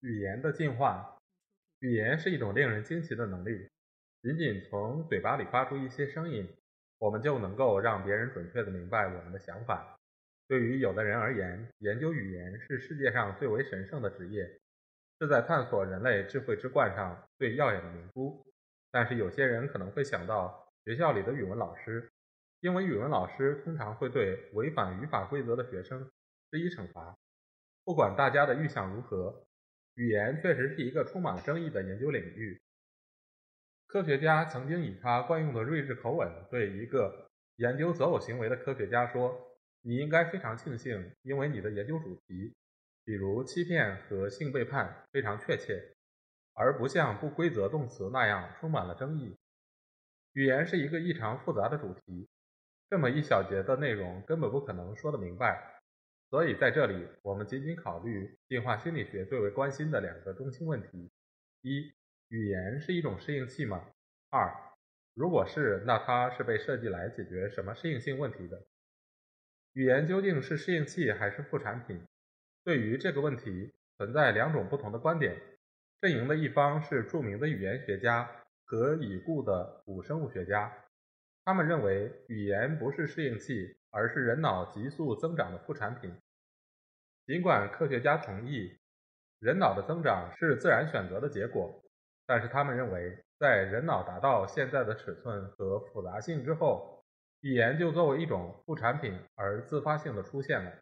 语言的进化，语言是一种令人惊奇的能力。仅仅从嘴巴里发出一些声音，我们就能够让别人准确的明白我们的想法。对于有的人而言，研究语言是世界上最为神圣的职业，是在探索人类智慧之冠上最耀眼的明珠。但是有些人可能会想到学校里的语文老师。因为语文老师通常会对违反语法规则的学生施以惩罚。不管大家的预想如何，语言确实是一个充满争议的研究领域。科学家曾经以他惯用的睿智口吻对一个研究择偶行为的科学家说：“你应该非常庆幸，因为你的研究主题，比如欺骗和性背叛，非常确切，而不像不规则动词那样充满了争议。语言是一个异常复杂的主题。”这么一小节的内容根本不可能说得明白，所以在这里我们仅仅考虑进化心理学最为关心的两个中心问题：一、语言是一种适应器吗？二、如果是，那它是被设计来解决什么适应性问题的？语言究竟是适应器还是副产品？对于这个问题，存在两种不同的观点。阵营的一方是著名的语言学家和已故的古生物学家。他们认为，语言不是适应器，而是人脑急速增长的副产品。尽管科学家同意人脑的增长是自然选择的结果，但是他们认为，在人脑达到现在的尺寸和复杂性之后，语言就作为一种副产品而自发性的出现了。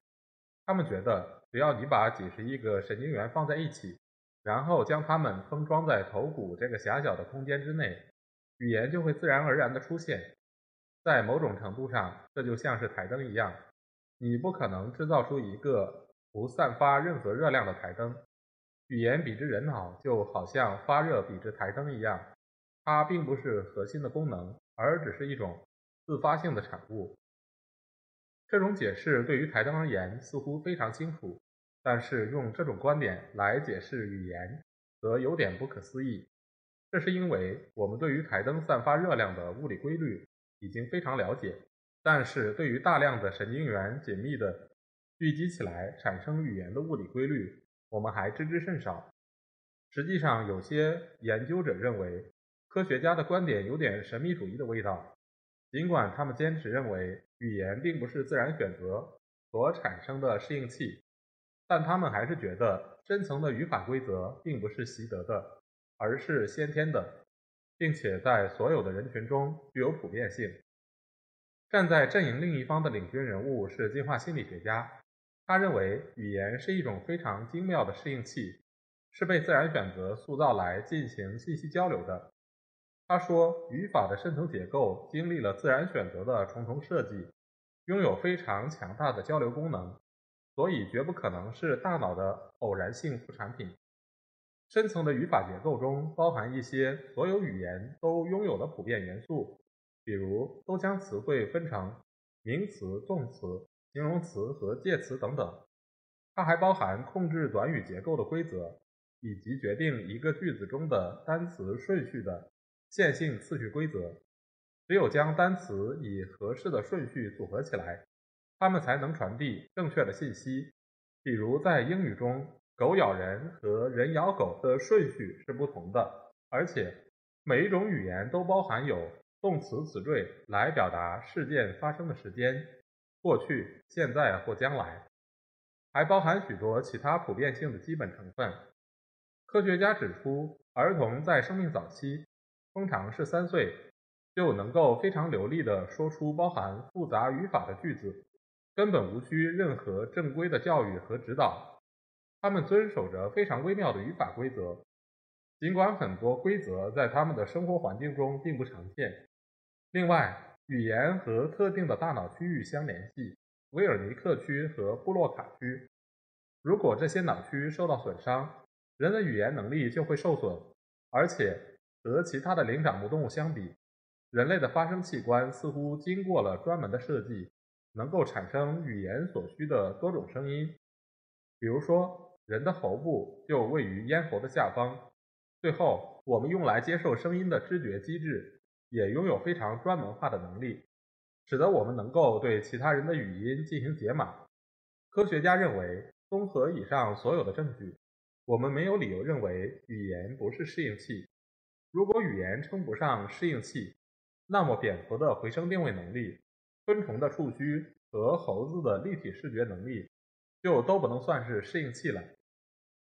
他们觉得，只要你把几十亿个神经元放在一起，然后将它们封装在头骨这个狭小的空间之内，语言就会自然而然的出现。在某种程度上，这就像是台灯一样，你不可能制造出一个不散发任何热量的台灯。语言比之人脑，就好像发热比之台灯一样，它并不是核心的功能，而只是一种自发性的产物。这种解释对于台灯而言似乎非常清楚，但是用这种观点来解释语言，则有点不可思议。这是因为我们对于台灯散发热量的物理规律。已经非常了解，但是对于大量的神经元紧密的聚集起来产生语言的物理规律，我们还知之甚少。实际上，有些研究者认为，科学家的观点有点神秘主义的味道。尽管他们坚持认为语言并不是自然选择所产生的适应器，但他们还是觉得深层的语法规则并不是习得的，而是先天的。并且在所有的人群中具有普遍性。站在阵营另一方的领军人物是进化心理学家，他认为语言是一种非常精妙的适应器，是被自然选择塑造来进行信息交流的。他说，语法的深层结构经历了自然选择的重重设计，拥有非常强大的交流功能，所以绝不可能是大脑的偶然性副产品。深层的语法结构中包含一些所有语言都拥有的普遍元素，比如都将词汇分成名词、动词、形容词和介词等等。它还包含控制短语结构的规则，以及决定一个句子中的单词顺序的线性次序规则。只有将单词以合适的顺序组合起来，它们才能传递正确的信息。比如在英语中。狗咬人和人咬狗的顺序是不同的，而且每一种语言都包含有动词词缀来表达事件发生的时间，过去、现在或将来，还包含许多其他普遍性的基本成分。科学家指出，儿童在生命早期，通常是三岁，就能够非常流利地说出包含复杂语法的句子，根本无需任何正规的教育和指导。他们遵守着非常微妙的语法规则，尽管很多规则在他们的生活环境中并不常见。另外，语言和特定的大脑区域相联系，威尔尼克区和布洛卡区。如果这些脑区受到损伤，人的语言能力就会受损，而且和其他的灵长目动物相比，人类的发声器官似乎经过了专门的设计，能够产生语言所需的多种声音。比如说，人的喉部就位于咽喉的下方。最后，我们用来接受声音的知觉机制也拥有非常专门化的能力，使得我们能够对其他人的语音进行解码。科学家认为，综合以上所有的证据，我们没有理由认为语言不是适应器。如果语言称不上适应器，那么蝙蝠的回声定位能力、昆虫的触须和猴子的立体视觉能力，就都不能算是适应器了。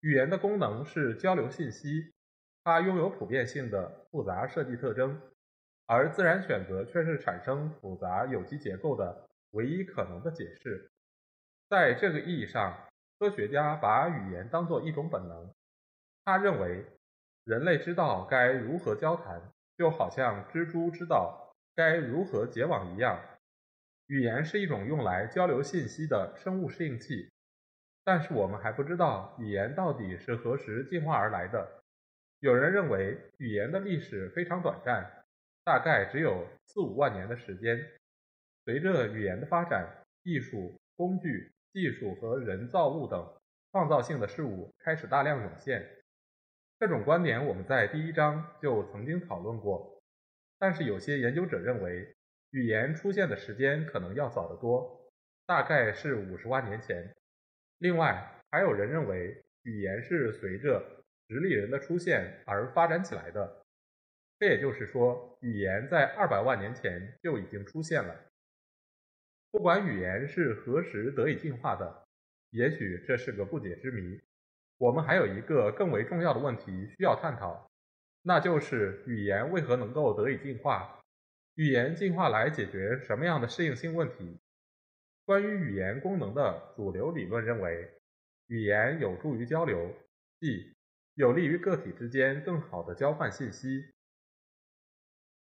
语言的功能是交流信息。它拥有普遍性的复杂设计特征，而自然选择却是产生复杂有机结构的唯一可能的解释。在这个意义上，科学家把语言当作一种本能。他认为，人类知道该如何交谈，就好像蜘蛛知道该如何结网一样。语言是一种用来交流信息的生物适应器。但是我们还不知道语言到底是何时进化而来的。有人认为语言的历史非常短暂，大概只有四五万年的时间。随着语言的发展，艺术、工具、技术和人造物等创造性的事物开始大量涌现。这种观点我们在第一章就曾经讨论过。但是有些研究者认为，语言出现的时间可能要早得多，大概是五十万年前。另外，还有人认为语言是随着直立人的出现而发展起来的，这也就是说，语言在二百万年前就已经出现了。不管语言是何时得以进化的，也许这是个不解之谜。我们还有一个更为重要的问题需要探讨，那就是语言为何能够得以进化？语言进化来解决什么样的适应性问题？关于语言功能的主流理论认为，语言有助于交流，即。有利于个体之间更好的交换信息。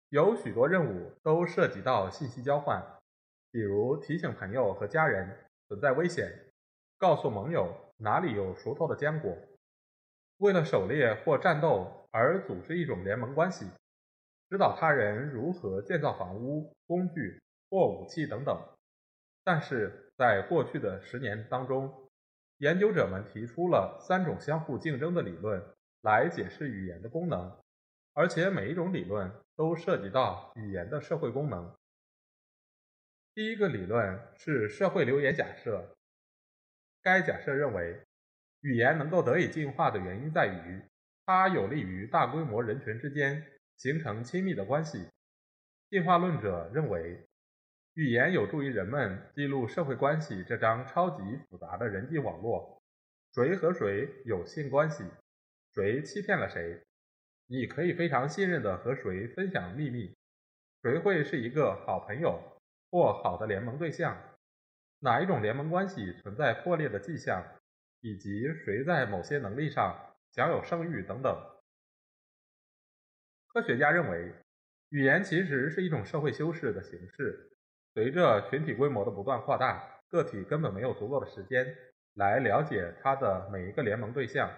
有许多任务都涉及到信息交换，比如提醒朋友和家人存在危险，告诉盟友哪里有熟透的浆果，为了狩猎或战斗而组织一种联盟关系，指导他人如何建造房屋、工具或武器等等。但是在过去的十年当中，研究者们提出了三种相互竞争的理论来解释语言的功能，而且每一种理论都涉及到语言的社会功能。第一个理论是社会流言假设。该假设认为，语言能够得以进化的原因在于它有利于大规模人群之间形成亲密的关系。进化论者认为。语言有助于人们记录社会关系这张超级复杂的人际网络。谁和谁有性关系？谁欺骗了谁？你可以非常信任的和谁分享秘密？谁会是一个好朋友或好的联盟对象？哪一种联盟关系存在破裂的迹象？以及谁在某些能力上享有胜誉等等？科学家认为，语言其实是一种社会修饰的形式。随着群体规模的不断扩大，个体根本没有足够的时间来了解它的每一个联盟对象。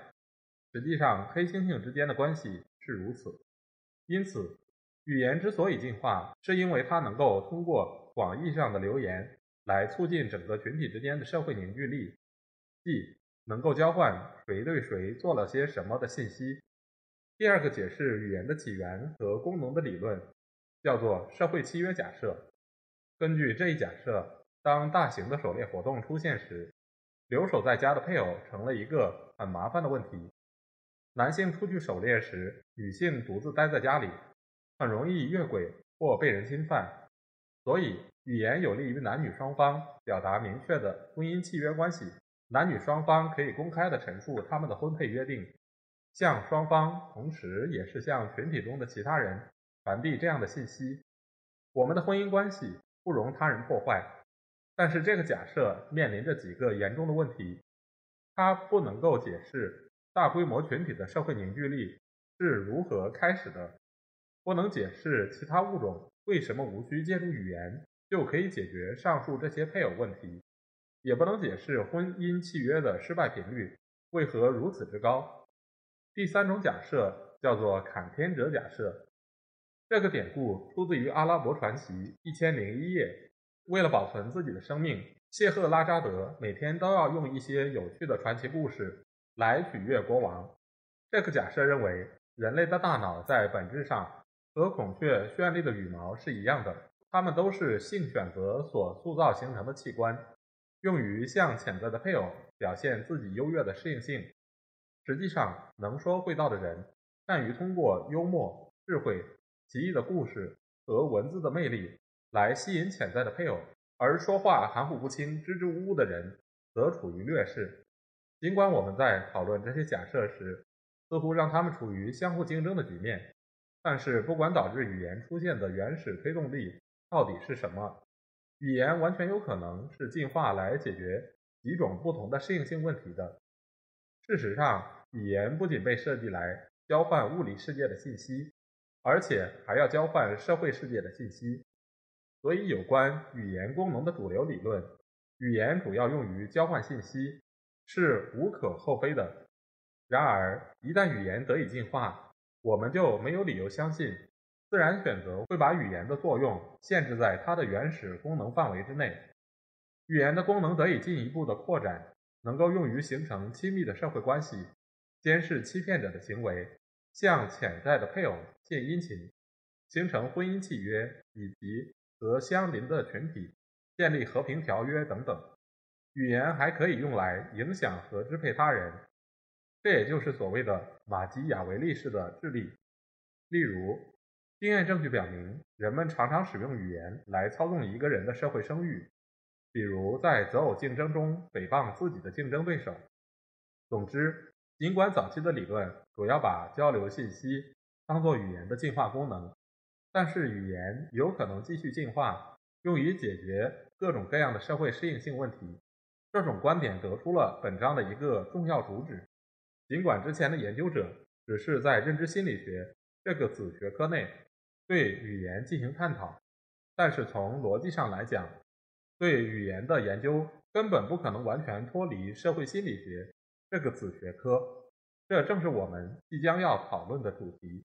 实际上，黑猩猩之间的关系是如此。因此，语言之所以进化，是因为它能够通过广义上的流言来促进整个群体之间的社会凝聚力，即能够交换谁对谁做了些什么的信息。第二个解释语言的起源和功能的理论，叫做社会契约假设。根据这一假设，当大型的狩猎活动出现时，留守在家的配偶成了一个很麻烦的问题。男性出去狩猎时，女性独自待在家里，很容易越轨或被人侵犯。所以，语言有利于男女双方表达明确的婚姻契约关系。男女双方可以公开地陈述他们的婚配约定，向双方，同时也是向群体中的其他人传递这样的信息：我们的婚姻关系。不容他人破坏，但是这个假设面临着几个严重的问题。它不能够解释大规模群体的社会凝聚力是如何开始的，不能解释其他物种为什么无需借助语言就可以解决上述这些配偶问题。也不能解释婚姻契约的失败频率为何如此之高。第三种假设叫做砍天者假设，这个典故出自于阿拉伯传奇一千零一夜。为了保存自己的生命，谢赫拉扎德每天都要用一些有趣的传奇故事来取悦国王。这个假设认为，人类的大脑在本质上和孔雀绚丽的羽毛是一样的，它们都是性选择所塑造形成的器官，用于向潜在的配偶表现自己优越的适应性。实际上，能说会道的人善于通过幽默、智慧、奇异的故事和文字的魅力。来吸引潜在的配偶，而说话含糊不清、支支吾吾的人则处于劣势。尽管我们在讨论这些假设时，似乎让他们处于相互竞争的局面，但是不管导致语言出现的原始推动力到底是什么，语言完全有可能是进化来解决几种不同的适应性问题的。事实上，语言不仅被设计来交换物理世界的信息，而且还要交换社会世界的信息。所以，有关语言功能的主流理论，语言主要用于交换信息，是无可厚非的。然而，一旦语言得以进化，我们就没有理由相信自然选择会把语言的作用限制在它的原始功能范围之内。语言的功能得以进一步的扩展，能够用于形成亲密的社会关系，监视欺骗者的行为，向潜在的配偶献殷勤，形成婚姻契约，以及。和相邻的群体建立和平条约等等，语言还可以用来影响和支配他人，这也就是所谓的马基雅维利式的智力。例如，经验证据表明，人们常常使用语言来操纵一个人的社会声誉，比如在择偶竞争中诽谤自己的竞争对手。总之，尽管早期的理论主要把交流信息当作语言的进化功能。但是语言有可能继续进化，用于解决各种各样的社会适应性问题。这种观点得出了本章的一个重要主旨。尽管之前的研究者只是在认知心理学这个子学科内对语言进行探讨，但是从逻辑上来讲，对语言的研究根本不可能完全脱离社会心理学这个子学科。这正是我们即将要讨论的主题。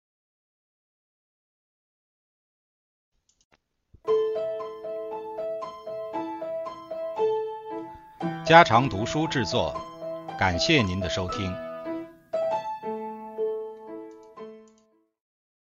家常读书制作，感谢您的收听。